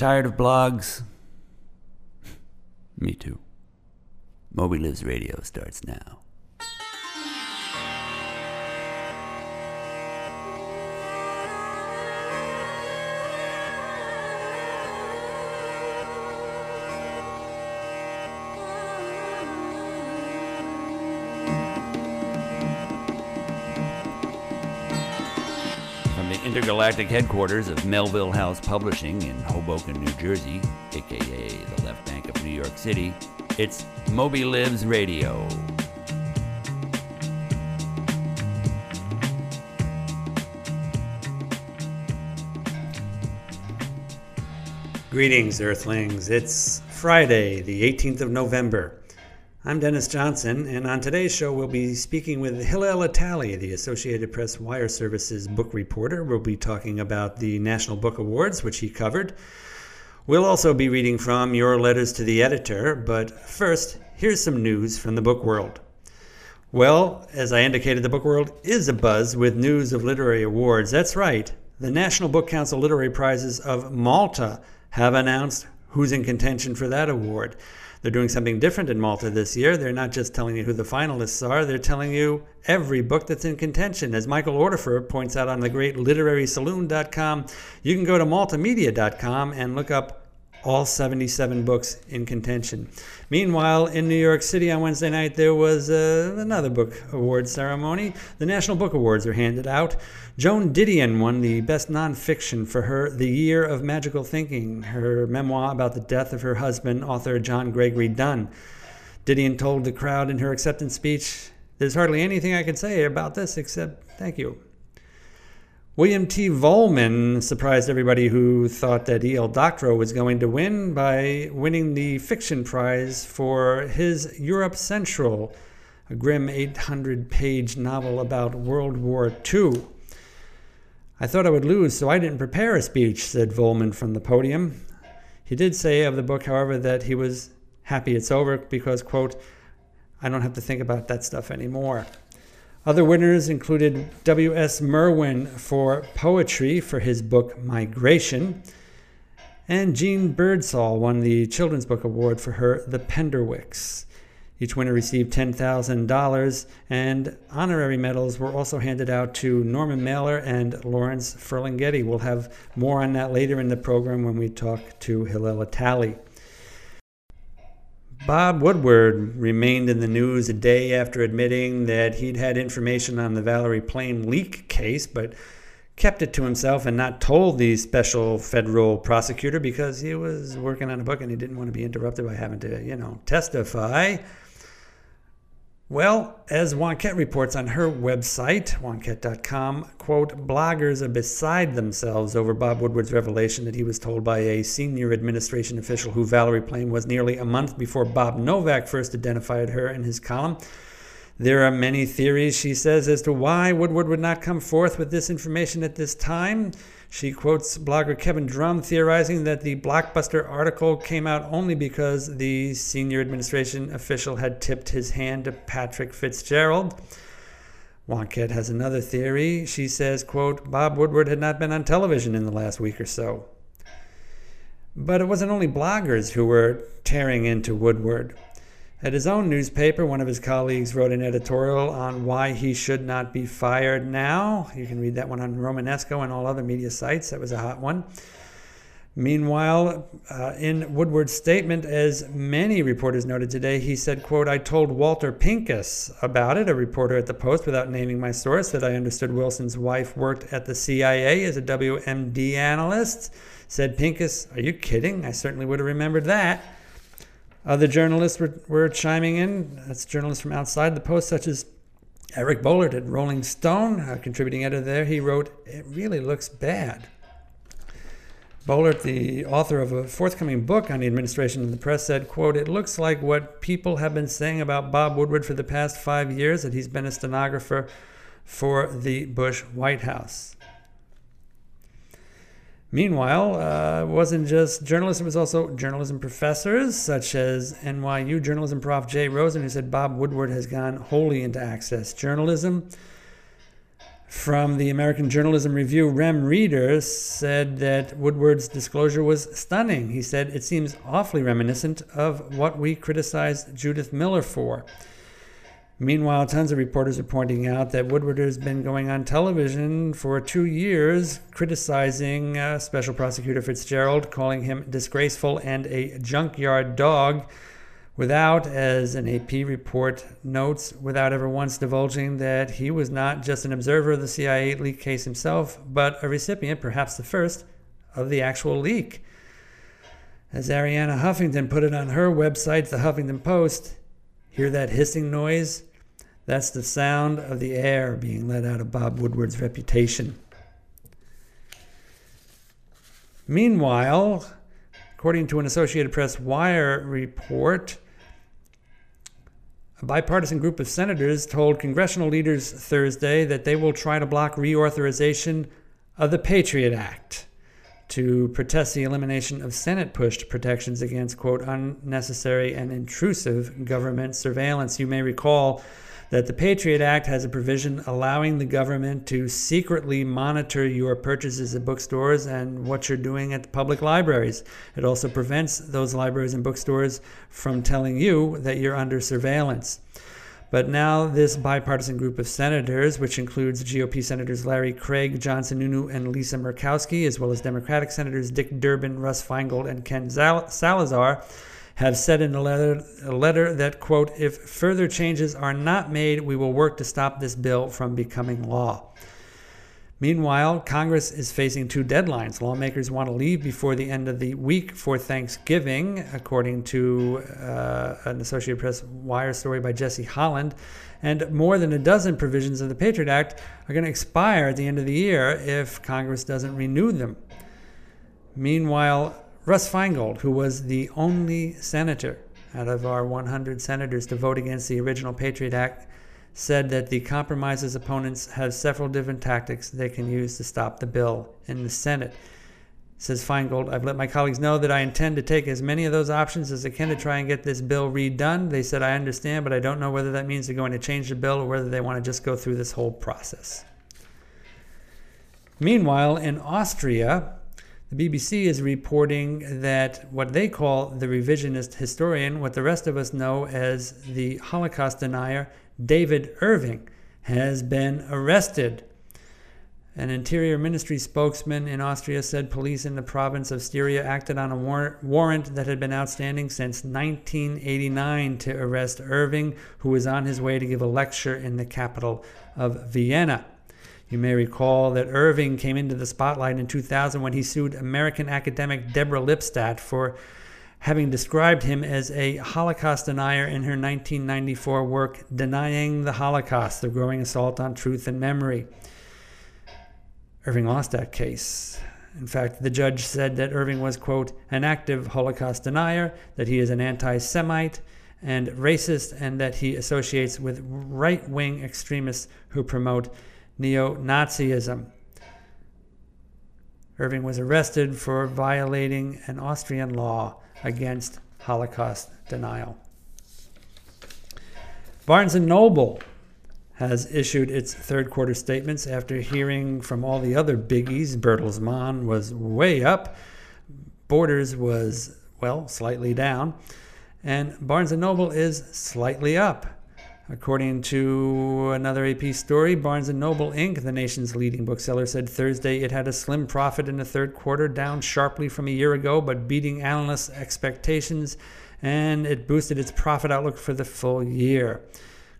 Tired of blogs? Me too. Moby Lives Radio starts now. Intergalactic headquarters of Melville House Publishing in Hoboken, New Jersey, aka the left bank of New York City, it's Moby Lives Radio. Greetings, Earthlings. It's Friday, the 18th of November. I'm Dennis Johnson, and on today's show, we'll be speaking with Hillel Italie, the Associated Press Wire Services book reporter. We'll be talking about the National Book Awards, which he covered. We'll also be reading from your letters to the editor, but first, here's some news from the book world. Well, as I indicated, the book world is abuzz with news of literary awards. That's right. The National Book Council Literary Prizes of Malta have announced who's in contention for that award. They're doing something different in Malta this year. They're not just telling you who the finalists are, they're telling you every book that's in contention. As Michael Orthofer points out on the great literary literarysaloon.com, you can go to maltamedia.com and look up all 77 books in contention. Meanwhile, in New York City on Wednesday night, there was uh, another book award ceremony. The National Book Awards are handed out. Joan Didion won the Best Nonfiction for her The Year of Magical Thinking, her memoir about the death of her husband, author John Gregory Dunne. Didion told the crowd in her acceptance speech, There's hardly anything I can say about this except thank you. William T. Vollmann surprised everybody who thought that E.L. Doctorow was going to win by winning the fiction prize for his Europe Central, a grim 800 page novel about World War II. I thought I would lose, so I didn't prepare a speech, said Vollmann from the podium. He did say of the book, however, that he was happy it's over because, quote, I don't have to think about that stuff anymore. Other winners included W.S. Merwin for poetry for his book Migration, and Jeanne Birdsall won the Children's Book Award for her The Penderwicks. Each winner received $10,000, and honorary medals were also handed out to Norman Mailer and Lawrence Ferlinghetti. We'll have more on that later in the program when we talk to Hillel Italie. Bob Woodward remained in the news a day after admitting that he'd had information on the Valerie Plame leak case, but kept it to himself and not told the special federal prosecutor because he was working on a book and he didn't want to be interrupted by having to, you know, testify. Well, as Wonkette reports on her website, wonkette.com, quote, bloggers are beside themselves over Bob Woodward's revelation that he was told by a senior administration official who Valerie Plame was nearly a month before Bob Novak first identified her in his column. There are many theories, she says, as to why Woodward would not come forth with this information at this time. She quotes blogger Kevin Drum theorizing that the blockbuster article came out only because the senior administration official had tipped his hand to Patrick Fitzgerald. Wonkette has another theory. She says, quote, Bob Woodward had not been on television in the last week or so. But it wasn't only bloggers who were tearing into Woodward. At his own newspaper, one of his colleagues wrote an editorial on why he should not be fired now. You can read that one on Romenesko and all other media sites. That was a hot one. Meanwhile, uh, in Woodward's statement, as many reporters noted today, he said, quote, I told Walter Pincus about it, a reporter at the Post, without naming my source, that I understood Wilson's wife worked at the CIA as a WMD analyst. Said Pincus, are you kidding? I certainly would have remembered that. Other journalists were, were chiming in. That's journalists from outside the Post, such as Eric Boehlert at Rolling Stone, a contributing editor there. He wrote, It really looks bad. Boehlert, the author of a forthcoming book on the administration of the press, said, quote, It looks like what people have been saying about Bob Woodward for the past five years, that he's been a stenographer for the Bush White House. Meanwhile, uh, it wasn't just journalists, it was also journalism professors, such as NYU journalism prof. Jay Rosen, who said Bob Woodward has gone wholly into access journalism. from the American Journalism Review, Rem Rieder said that Woodward's disclosure was stunning. He said it seems awfully reminiscent of what we criticized Judith Miller for. Meanwhile, tons of reporters are pointing out that Woodward has been going on television for two years criticizing uh, Special Prosecutor Fitzgerald, calling him disgraceful and a junkyard dog without, as an AP report notes, without ever once divulging that he was not just an observer of the CIA leak case himself, but a recipient, perhaps the first, of the actual leak. As Arianna Huffington put it on her website, the Huffington Post, hear that hissing noise? That's the sound of the air being let out of Bob Woodward's reputation. Meanwhile, according to an Associated Press Wire report, a bipartisan group of senators told congressional leaders Thursday that they will try to block reauthorization of the Patriot Act to protest the elimination of Senate pushed protections against, quote, unnecessary and intrusive government surveillance. You may recall that the Patriot Act has a provision allowing the government to secretly monitor your purchases at bookstores and what you're doing at the public libraries. It also prevents those libraries and bookstores from telling you that you're under surveillance. But now, this bipartisan group of senators, which includes GOP Senators Larry Craig, Johnson Sununu, and Lisa Murkowski, as well as Democratic Senators Dick Durbin, Russ Feingold, and Ken Salazar, have said in a letter, a letter that, quote, if further changes are not made, we will work to stop this bill from becoming law. Meanwhile, Congress is facing two deadlines. Lawmakers want to leave before the end of the week for Thanksgiving, according to uh, an Associated Press wire story by Jesse Holland. And more than a dozen provisions of the Patriot Act are going to expire at the end of the year if Congress doesn't renew them. Meanwhile, Russ Feingold, who was the only senator out of our 100 senators to vote against the original Patriot Act, said that the compromise's opponents have several different tactics they can use to stop the bill in the Senate. Says Feingold, I've let my colleagues know that I intend to take as many of those options as I can to try and get this bill redone. They said, I understand, but I don't know whether that means they're going to change the bill or whether they want to just go through this whole process. Meanwhile, in Austria, the BBC is reporting that what they call the revisionist historian, what the rest of us know as the Holocaust denier, David Irving, has been arrested. An Interior Ministry spokesman in Austria said police in the province of Styria acted on a war- warrant that had been outstanding since 1989 to arrest Irving, who was on his way to give a lecture in the capital of Vienna. You may recall that Irving came into the spotlight in 2000 when he sued American academic Deborah Lipstadt for having described him as a Holocaust denier in her 1994 work, Denying the Holocaust The Growing Assault on Truth and Memory. Irving lost that case. In fact, the judge said that Irving was, quote, an active Holocaust denier, that he is an anti Semite and racist, and that he associates with right wing extremists who promote neo Nazism. Irving was arrested for violating an Austrian law against Holocaust denial. Barnes & Noble has issued its third quarter statements after hearing from all the other biggies. Bertelsmann was way up, Borders was, well, slightly down, and Barnes & Noble is slightly up. According to another AP story, Barnes & Noble Inc., the nation's leading bookseller, said Thursday it had a slim profit in the third quarter, down sharply from a year ago, but beating analysts' expectations, and it boosted its profit outlook for the full year.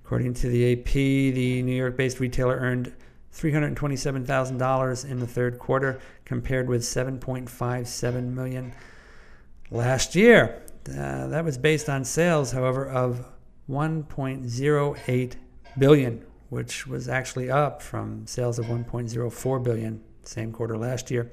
According to the AP, the New York-based retailer earned $327,000 in the third quarter, compared with 7.57 million last year. Uh, that was based on sales, however, of 1.08 billion, which was actually up from sales of 1.04 billion same quarter last year.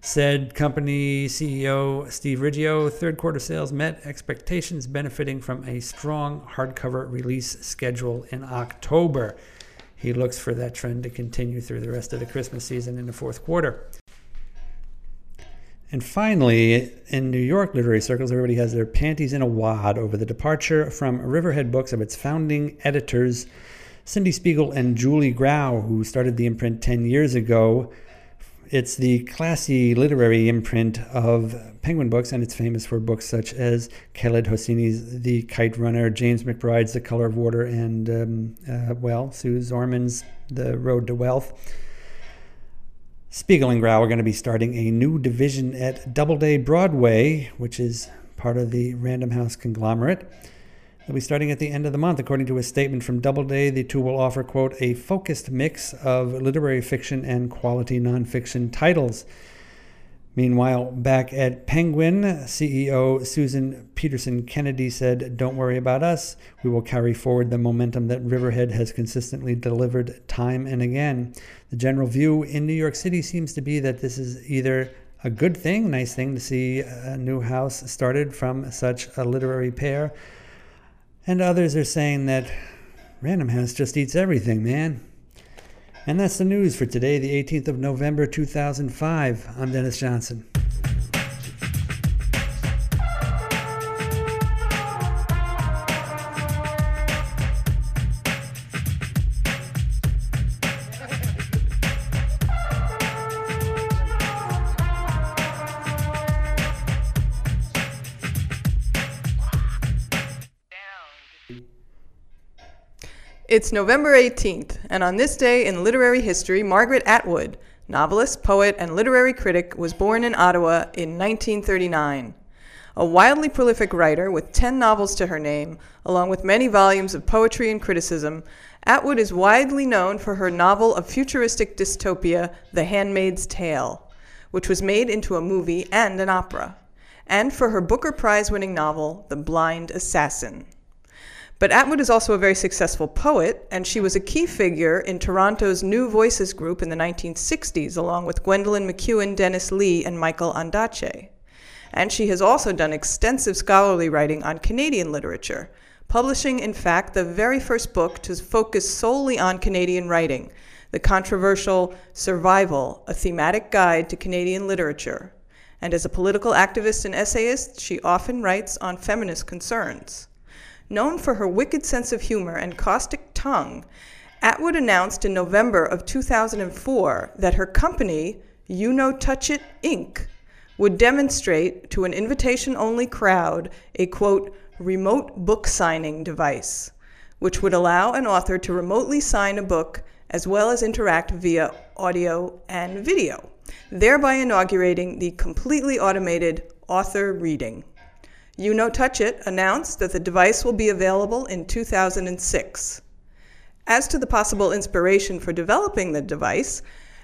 Said company CEO Steve Riggio, third quarter sales met expectations, benefiting from a strong hardcover release schedule in October. He looks for that trend to continue through the rest of the Christmas season in the fourth quarter. And finally, in New York literary circles, everybody has their panties in a wad over the departure from Riverhead Books of its founding editors, Cindy Spiegel and Julie Grau, who started the imprint 10 years ago. It's the classy literary imprint of Penguin Books, and it's famous for books such as Khaled Hosseini's The Kite Runner, James McBride's The Color of Water, and, um, uh, well, Suze Orman's The Road to Wealth. Spiegel and Grau are going to be starting a new division at Doubleday Broadway, which is part of the Random House conglomerate. They'll be starting at the end of the month. According to a statement from Doubleday, the two will offer, quote, a focused mix of literary fiction and quality nonfiction titles. Meanwhile, back at Penguin, CEO Susan Peterson Kennedy said, Don't worry about us. We will carry forward the momentum that Riverhead has consistently delivered time and again. The general view in New York City seems to be that this is either a good thing, nice thing to see a new house started from such a literary pair, and others are saying that Random House just eats everything, man. And that's the news for today, the 18th of November 2005. I'm Dennis Johnson. It's November 18th, and on this day in literary history, Margaret Atwood, novelist, poet, and literary critic, was born in Ottawa in 1939. A wildly prolific writer with 10 novels to her name, along with many volumes of poetry and criticism, Atwood is widely known for her novel of futuristic dystopia, The Handmaid's Tale, which was made into a movie and an opera, and for her Booker Prize winning novel, The Blind Assassin. But Atwood is also a very successful poet, and she was a key figure in Toronto's New Voices group in the 1960s, along with Gwendolyn MacEwen, Dennis Lee, and Michael Ondaatje. And she has also done extensive scholarly writing on Canadian literature, publishing, in fact, the very first book to focus solely on Canadian writing, the controversial Survival, a thematic guide to Canadian literature. And as a political activist and essayist, she often writes on feminist concerns. Known for her wicked sense of humor and caustic tongue, Atwood announced in November of 2004 that her company, Unotchit Inc., would demonstrate to an invitation only crowd a quote, remote book signing device, which would allow an author to remotely sign a book as well as interact via audio and video, thereby inaugurating the completely automated author reading. Unotchit announced that the device will be available in 2006. As to the possible inspiration for developing the device,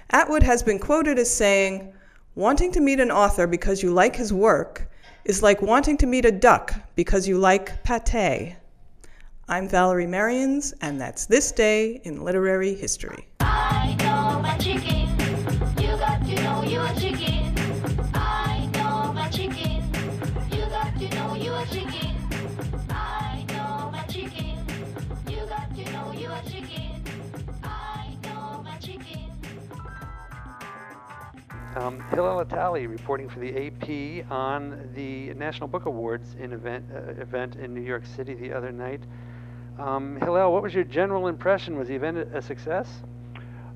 Atwood has been quoted as saying, Wanting to meet an author because you like his work is like wanting to meet a duck because you like pate. I'm Valerie Merians, and that's This Day in Literary History. Um, Hillel Italie reporting for the AP on the National Book Awards in event uh, event in New York City the other night. Um, Hillel, what was your general impression? Was the event a success?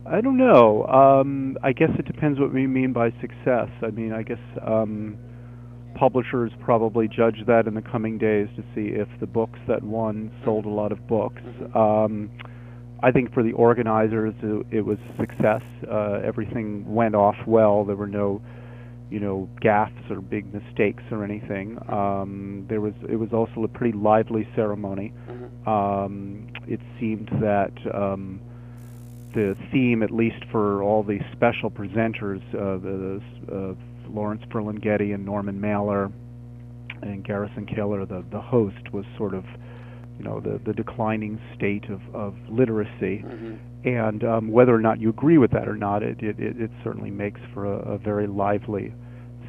I don't know. Um, I guess it depends what we mean by success. I mean, I guess um, publishers probably judge that in the coming days to see if the books that won sold a lot of books. Mm-hmm. Um, I think for the organizers, it, was a success. Uh, everything went off well. There were no, you know, gaffes or big mistakes or anything. Um, there was. It was also a pretty lively ceremony. Mm-hmm. Um, it seemed that um, the theme, at least for all the special presenters, uh, the uh, Lawrence Ferlinghetti and Norman Mailer and Garrison Keillor, the the host, was sort of you know the the declining state of of literacy, mm-hmm. and um, whether or not you agree with that or not, it it, it certainly makes for a, a, very lively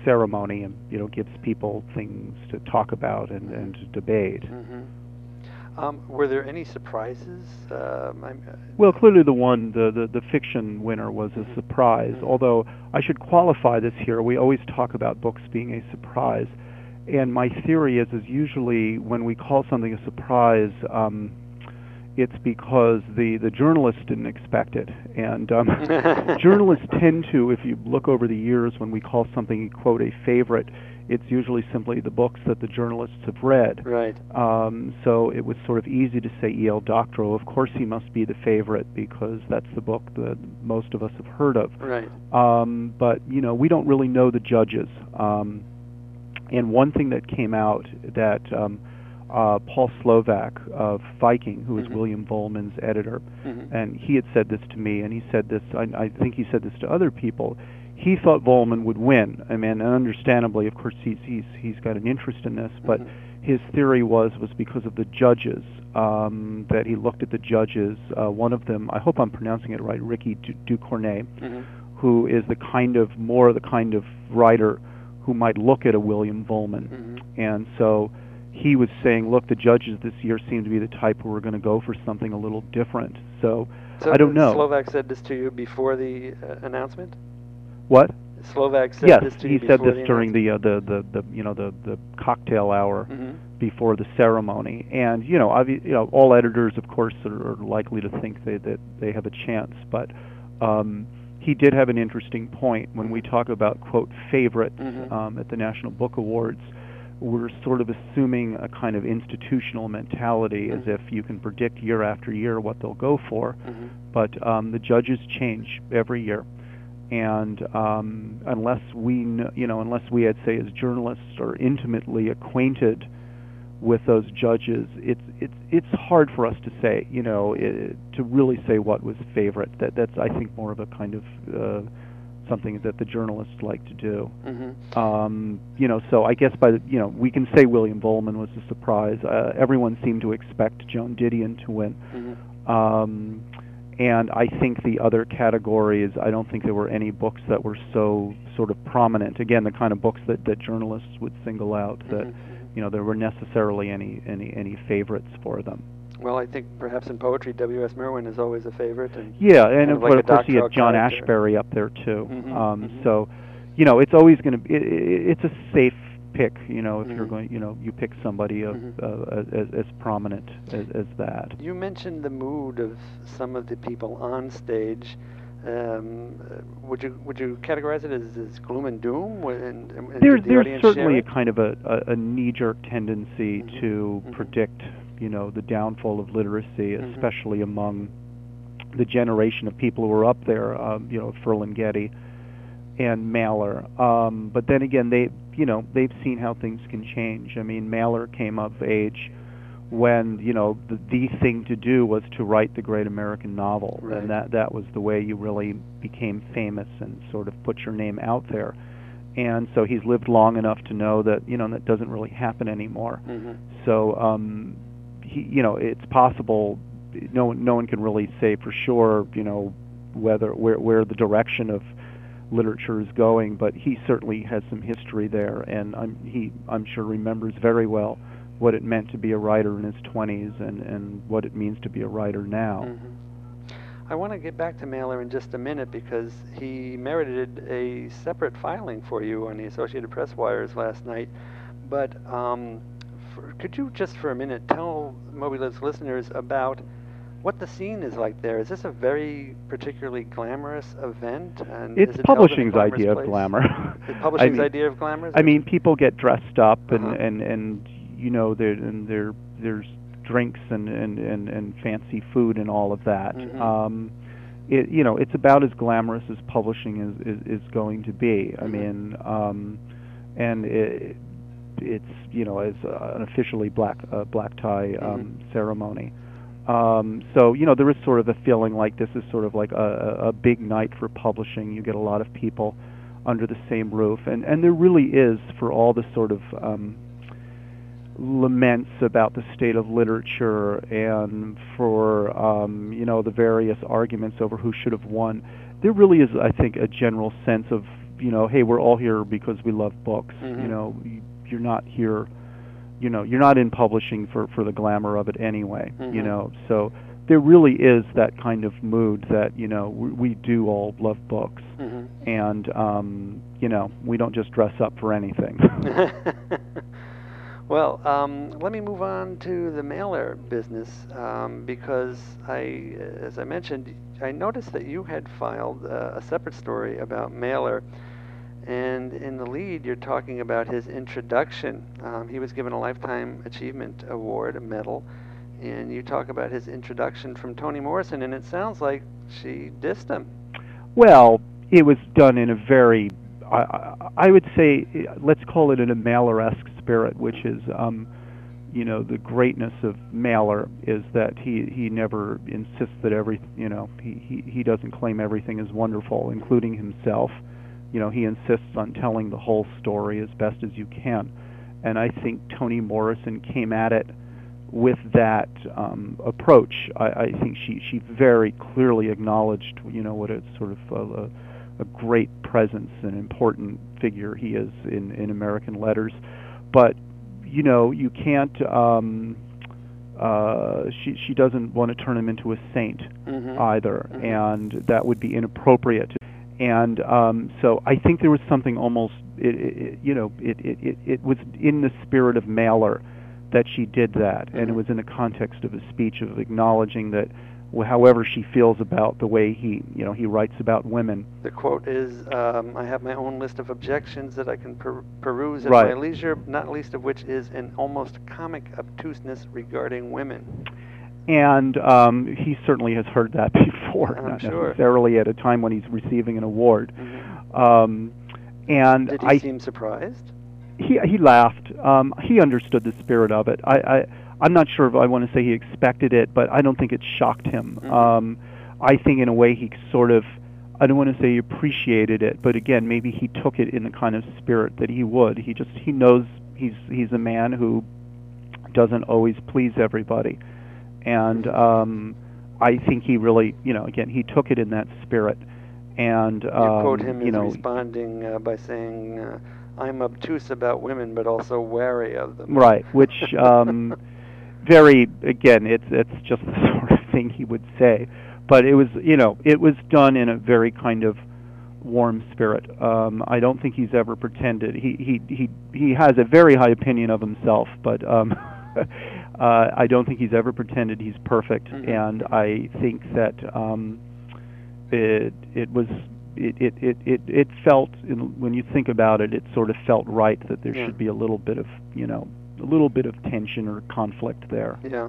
ceremony, and you know gives people things to talk about and and to debate. Mm-hmm. Um, were there any surprises? Um, uh, well, clearly the one, the, the, the fiction winner was a mm-hmm. surprise. Mm-hmm. Although I should qualify this here, we always talk about books being a surprise and my theory is is usually when we call something a surprise, um, it's because the, the journalists didn't expect it. And um, journalists tend to, if you look over the years, when we call something, quote, a favorite, it's usually simply the books that the journalists have read. Right. Um, so it was sort of easy to say E.L. Doctorow. Of course, he must be the favorite because that's the book that most of us have heard of. Right. Um, but you know, we don't really know the judges. Um, and one thing that came out that um, uh, Paul Slovak of Viking, who is Mhm. William Vollmann's editor, Mhm. and he had said this to me, and he said this. I, I think he said this to other people. He thought Volman would win. I mean, and understandably, of course, he's he's he's got an interest in this, but Mhm. his theory was was because of the judges um, that he looked at the judges. Uh, one of them, I hope I'm pronouncing it right, Rikki Du- Ducornet, Mhm. who is the kind of more the kind of writer who might look at a William Vollmann. Mhm. And so he was saying, look, the judges this year seem to be the type who are going to go for something a little different. So, So I don't know. Slovak said this to you before the uh, announcement. what? Slovak said yes, this to he said this during the, uh, the the the you know the the cocktail hour hmm before the ceremony. And you know, obvi- you know, all editors, of course, are, are likely to think they, that they have a chance. But um, he did have an interesting point when we talk about quote favorites Mhm. um, at the National Book Awards. We're sort of assuming a kind of institutional mentality, as Mhm. if you can predict year after year what they'll go for. hmm But um, the judges change every year, and um, unless we, kn- you know, unless we, I'd say, as journalists, are intimately acquainted with those judges, it's it's it's hard for us to say, you know, i to really say what was favorite. That that's I think more of a kind of uh, something that the journalists like to do. hmm Um, you know, so I guess by the, you know we can say William Vollmann was a surprise. Uh, everyone seemed to expect Joan Didion to win. hmm Um, and I think the other categories, I don't think there were any books that were so sort of prominent. Again, the kind of books that, that journalists would single out. That Mhm. You know there were necessarily any any any favorites for them. Well, I think perhaps in poetry, W.S. Merwin is always a favorite, and Yeah, and Kind of, like but of course you have John character. Ashbery up there too. Mhm, um, mhm. So, you know, it's always going to be. It, it, it's a safe pick. You know, if you're Mhm. going, you know, you pick somebody of, Mhm. uh, as, as prominent as, as that. You mentioned the mood of some of the people on stage. Um, uh, would you would you categorize it as, as gloom and doom? And, and there's the there's certainly a kind of a, a, a knee-jerk tendency Mhm, to mhm. predict, you know, the downfall of literacy, Mhm. especially among the generation of people who were up there, um, you know, Ferlinghetti and Mailer. Um, but then again, they, you know, they've seen how things can change. I mean, Mailer came of age when you know the, the thing to do was to write the great American novel, Right. and that that was the way you really became famous and sort of put your name out there. And so he's lived long enough to know that you know that doesn't really happen anymore. Mhm. So um, he, you know, it's possible. No one, no one can really say for sure, you know, whether where where the direction of literature is going. But he certainly has some history there, and I'm he I'm sure remembers very well what it meant to be a writer in his 20s and and what it means to be a writer now. Mhm. I want to get back to Mailer in just a minute because he merited a separate filing for you on the Associated Press wires last night. But um, for, could you just for a minute tell Moby Lives listeners about what the scene is like there? Is this a very particularly glamorous event? And It's is it held in a publishing's idea of glamour. Is I publishing's mean- idea of glamour? I mean, people get dressed up, and Uh-huh. and and you know, there and there there's drinks and and and and fancy food and all of that. Mhm. Um, it you know, it's about as glamorous as publishing is is, is going to be. I Mhm. mean, um, and it, it's you know, as uh, an officially black uh, black tie um, Mm-hmm. ceremony. Um, so you know, there is sort of a feeling like this is sort of like a, a a big night for publishing. You get a lot of people under the same roof, and and there really is for all the sort of um, laments about the state of literature and for um, you know the various arguments over who should have won. There really is, I think, a general sense of you know, hey, we're all here because we love books. Mhm. You know, you- you're not here. You know, you're not in publishing for for the glamour of it anyway. You Mhm. know, so there really is that kind of mood that you know we, we do all love books Mhm. and um, you know we don't just dress up for anything. Well, um, let me move on to the Mailer business um, because I, as I mentioned, I noticed that you had filed uh, a separate story about Mailer, and in the lead you're talking about his introduction. Um, he was given a lifetime achievement award, a medal, and you talk about his introduction from Toni Morrison, and it sounds like she dissed him. Well, it was done in a very, I, I would say, let's call it in a Mailer-esque spirit, which is, um, you know, the greatness of Mailer is that he he never insists that every, you know, he he he doesn't claim everything is wonderful, including himself. You know, he insists on telling the whole story as best as you can, and I think Toni Morrison came at it with that um, approach. I, I think she she very clearly acknowledged, you know, what a sort of a, a great presence and important figure he is in in American letters but you know you can't um uh she she doesn't want to turn him into a saint mm-hmm. either mm-hmm. and that would be inappropriate and um so i think there was something almost it, it you know it, it it it was in the spirit of mailer that she did that mm-hmm. and it was in the context of a speech of acknowledging that however she feels about the way he, you know, he writes about women. The quote is, um, "I have my own list of objections that I can per- peruse at right. my leisure, not least of which is an almost comic obtuseness regarding women." And um, he certainly has heard that before, I'm not sure. necessarily at a time when he's receiving an award. Mm-hmm. Um, and did he I, seem surprised? He he laughed. Um, he understood the spirit of it. I, I I'm not sure if I want to say he expected it, but I don't think it shocked him. Mm-hmm. Um, I think in a way he sort of, I don't want to say he appreciated it, but again, maybe he took it in the kind of spirit that he would. He just he knows he's he's a man who doesn't always please everybody, and um, I think he really, you know, again, he took it in that spirit. And you um, quote him you as know, responding uh, by saying. Uh, I'm obtuse about women, but also wary of them. Right, which um, very again, it's it's just the sort of thing he would say, but it was you know it was done in a very kind of warm spirit. Um, I don't think he's ever pretended. He he he he has a very high opinion of himself, but um, uh, I don't think he's ever pretended he's perfect. Mhm. And I think that um, it it was it it it it, it felt in, when you think about it, it sort of felt right that there Yeah. should be a little bit of you know little bit of tension or conflict there. Yeah.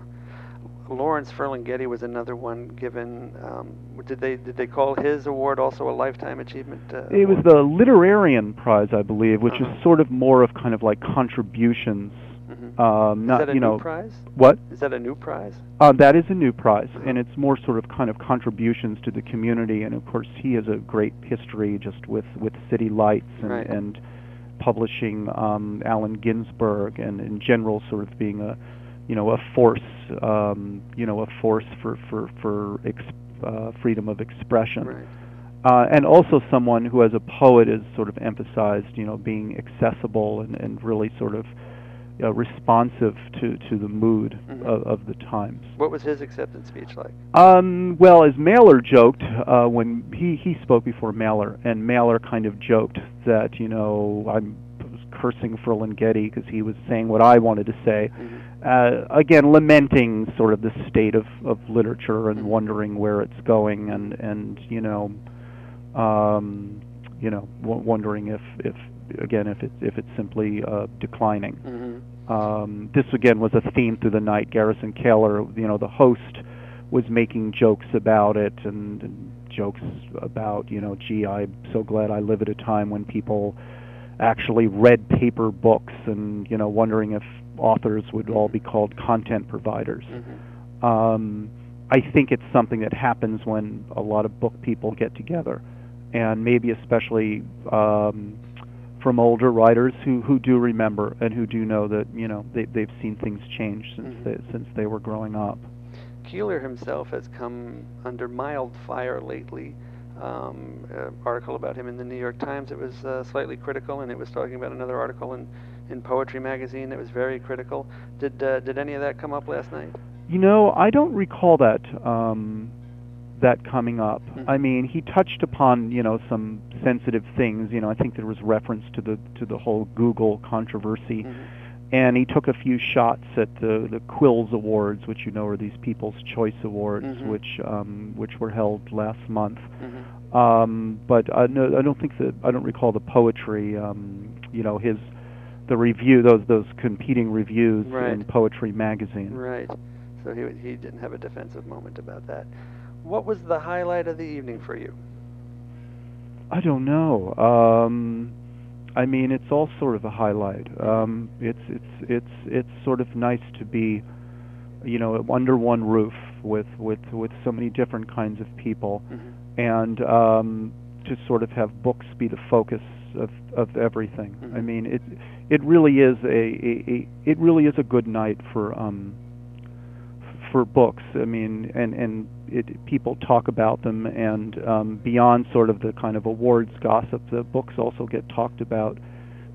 Lawrence Ferlinghetti was another one given. Um, did they did they call his award also a lifetime achievement? Uh, It was the Literarian Prize, I believe, which Uh-huh. is sort of more of kind of like contributions. Mhm. Um, Is not that a you new know prize? what Is that a new prize? uh, that is a new prize, Uh-huh. and it's more sort of kind of contributions to the community. And of course, he has a great history just with with City Lights and, Right. and publishing um, Allen Ginsberg, and in general, sort of being a you know a force um, you know a force for for for ex- uh, freedom of expression. Right. uh, and also someone who, as a poet, is sort of emphasized, you know, being accessible and, and really sort of uh, responsive to, to the mood Mhm. of, of the times. What was his acceptance speech like? Um, well, as Mailer joked uh, when he, he spoke before Mailer, and Mailer kind of joked that, you know, I'm cursing for Ferlinghetti because he was saying what I wanted to say. Mhm. Uh, again, lamenting sort of the state of, of literature and Mhm. wondering where it's going, and and you know, um, you know, w- wondering if if again if it's if it's simply uh, declining. Mhm. Um, this again was a theme through the night. Garrison Keillor, you know, the host, was making jokes about it and, and jokes about, you know, gee, I'm so glad I live at a time when people actually read paper books and, you know, wondering if authors would all be called content providers. Mhm. Um, I think it's something that happens when a lot of book people get together, and maybe especially um, from older writers who, who do remember and who do know that you know they they've seen things change since Mhm. they since they were growing up. Keillor himself has come under mild fire lately. Um, article about him in the New York Times it was uh, slightly critical, and it was talking about another article in, in Poetry Magazine that was very critical. Did uh, did any of that come up last night? You know, I don't recall that um, that coming up. Mhm. I mean, he touched upon you know some sensitive things. You know, I think there was reference to the to the whole Google controversy. Mhm. and he took a few shots at the the Quills Awards, which you know are these People's Choice Awards, Mhm. which um, which were held last month. Mhm. Um, but I, no, I don't think that I don't recall the poetry. Um, you know, his the review those those competing reviews in Poetry Magazine. Right. So he he didn't have a defensive moment about that. What was the highlight of the evening for you? I don't know. Um, I mean, it's all sort of a highlight. Um, it's it's it's it's sort of nice to be, you know, under one roof with with with so many different kinds of people, Mhm. and um, to sort of have books be the focus of of everything. I Mhm. mean, it it really is a, a, a it really is a good night for um for books. I mean, and and it, people talk about them, and um, beyond sort of the kind of awards gossip, the books also get talked about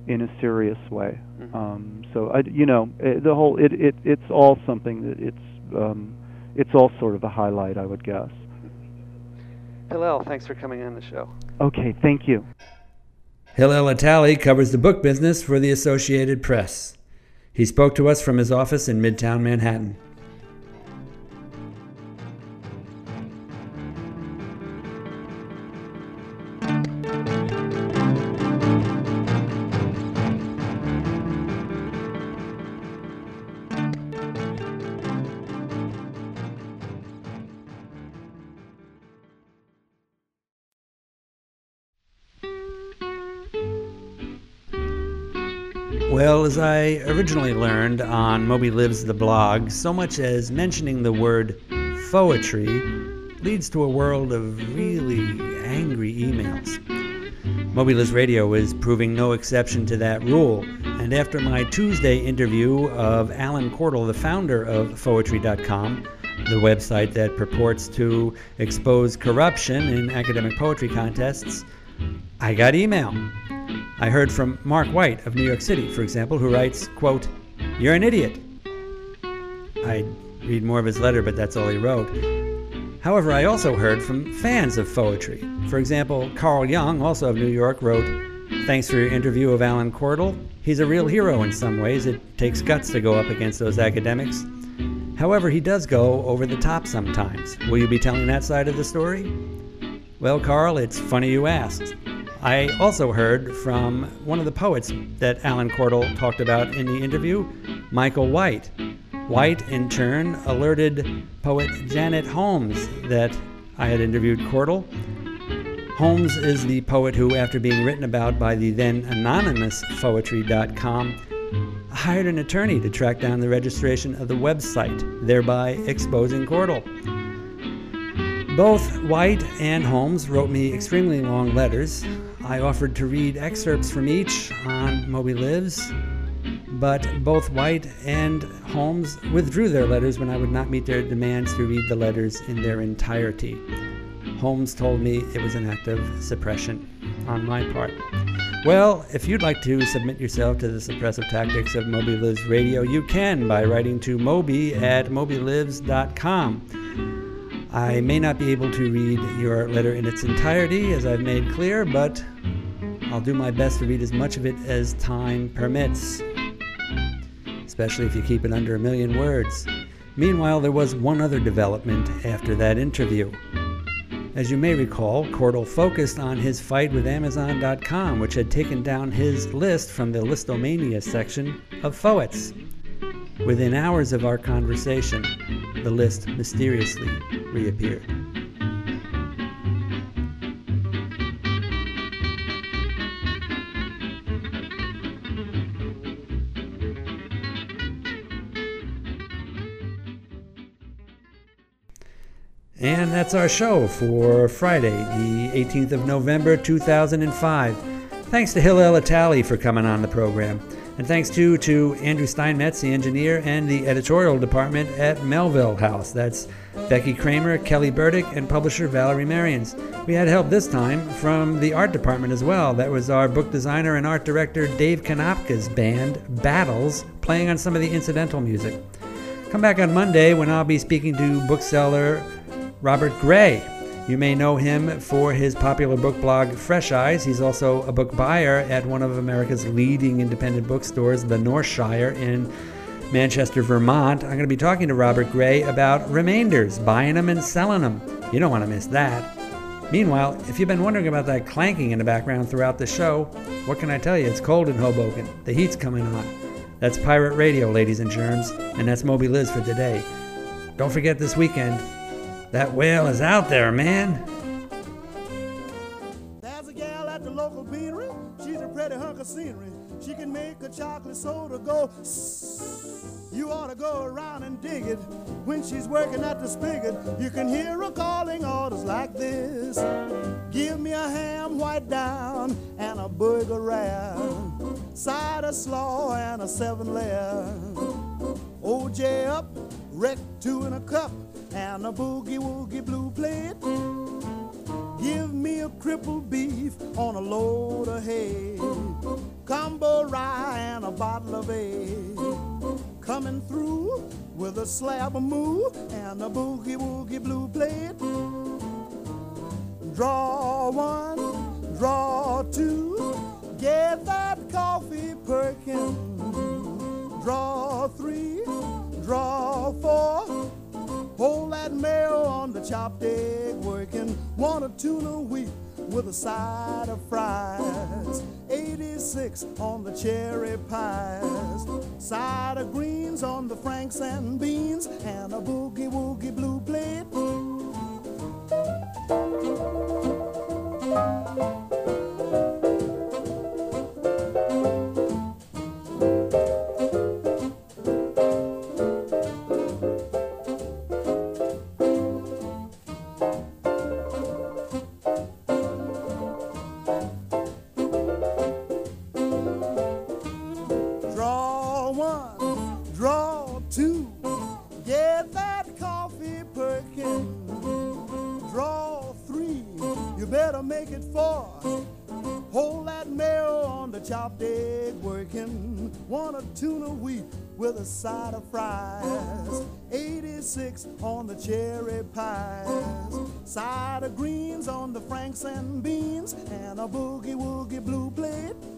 in a serious way. Mhm. Um, so I, you know, eh, the whole it, it it's all something that it's um, it's all sort of a highlight, I would guess. Hillel, thanks for coming on the show. Okay, thank you. Hillel Italie covers the book business for the Associated Press. He spoke to us from his office in Midtown Manhattan. Well, as I originally learned on Moby Lives the blog, so much as mentioning the word poetry leads to a world of really angry emails. Moby Lives Radio is proving no exception to that rule, and after my Tuesday interview of Alan Cordle, the founder of Foetry.com, the website that purports to expose corruption in academic poetry contests, I got email. I heard from Mark White of New York City, for example, who writes, quote, You're an idiot. I read more of his letter, but that's all he wrote. However, I also heard from fans of poetry. For example, Carl Young, also of New York, wrote, Thanks for your interview of Alan Cordle. He's a real hero in some ways. It takes guts to go up against those academics. However, he does go over the top sometimes. Will you be telling that side of the story? Well, Carl, it's funny you asked. I also heard from one of the poets that Alan Cordle talked about in the interview, Michael White. White, in turn, alerted poet Janet Holmes that I had interviewed Cordle. Holmes is the poet who, after being written about by the then anonymous Foetry.com, hired an attorney to track down the registration of the website, thereby exposing Cordle. Both White and Holmes wrote me extremely long letters. I offered to read excerpts from each on Moby Lives, but both White and Holmes withdrew their letters when I would not meet their demands to read the letters in their entirety. Holmes told me it was an act of suppression on my part. Well, if you'd like to submit yourself to the suppressive tactics of Moby Lives Radio, you can by writing to moby at mobylives.com. I may not be able to read your letter in its entirety, as I've made clear, but I'll do my best to read as much of it as time permits, especially if you keep it under a million words. Meanwhile, there was one other development after that interview. As you may recall, Cordle focused on his fight with Amazon.com, which had taken down his list from the Listomania section of Poets. Within hours of our conversation, the list mysteriously reappeared. That's our show for Friday, the 18th of November, 2005. Thanks to Hillel Italie for coming on the program. And thanks too to Andrew Steinmetz, the engineer, and the editorial department at Melville House. That's Becky Kramer, Kelly Burdick, and publisher Valerie Merians. We had help this time from the art department as well. That was our book designer and art director Dave Konopka's band, Battles, playing on some of the incidental music. Come back on Monday when I'll be speaking to bookseller Robert Gray. You may know him for his popular book blog Fresh Eyes. He's also a book buyer at one of America's leading independent bookstores, the Northshire in Manchester, Vermont. I'm going to be talking to Robert Gray about remainders, buying them and selling them. You don't want to miss that. Meanwhile, if you've been wondering about that clanking in the background throughout the show, what can I tell you? It's cold in Hoboken. The heat's coming on. That's Pirate Radio, ladies and germs, and that's Moby Lives for today. Don't forget this weekend, that whale is out there, man. There's a gal at the local beanery. She's a pretty hunk of scenery. She can make a chocolate soda go. You ought to go around and dig it. When she's working at the spigot, you can hear her calling orders like this Give me a ham white down and a burger rare, side of slaw and a seven layer. OJ up, wreck two in a cup, and a boogie woogie blue plate. Give me a crippled beef on a load of hay. Combo rye and a bottle of ale. Coming through with a slab of moo and a boogie woogie blue plate. Draw one, draw two, get that coffee perkin'. Draw three, draw four. Hold that mayo on the chopped egg working. Want a tuna wheat with a side of fries. 86 on the cherry pies. Side of greens on the franks and beans. And a boogie woogie blue plate. Side of fries. 86 on the cherry pies. Side of greens on the franks and beans. And a boogie woogie blue plate.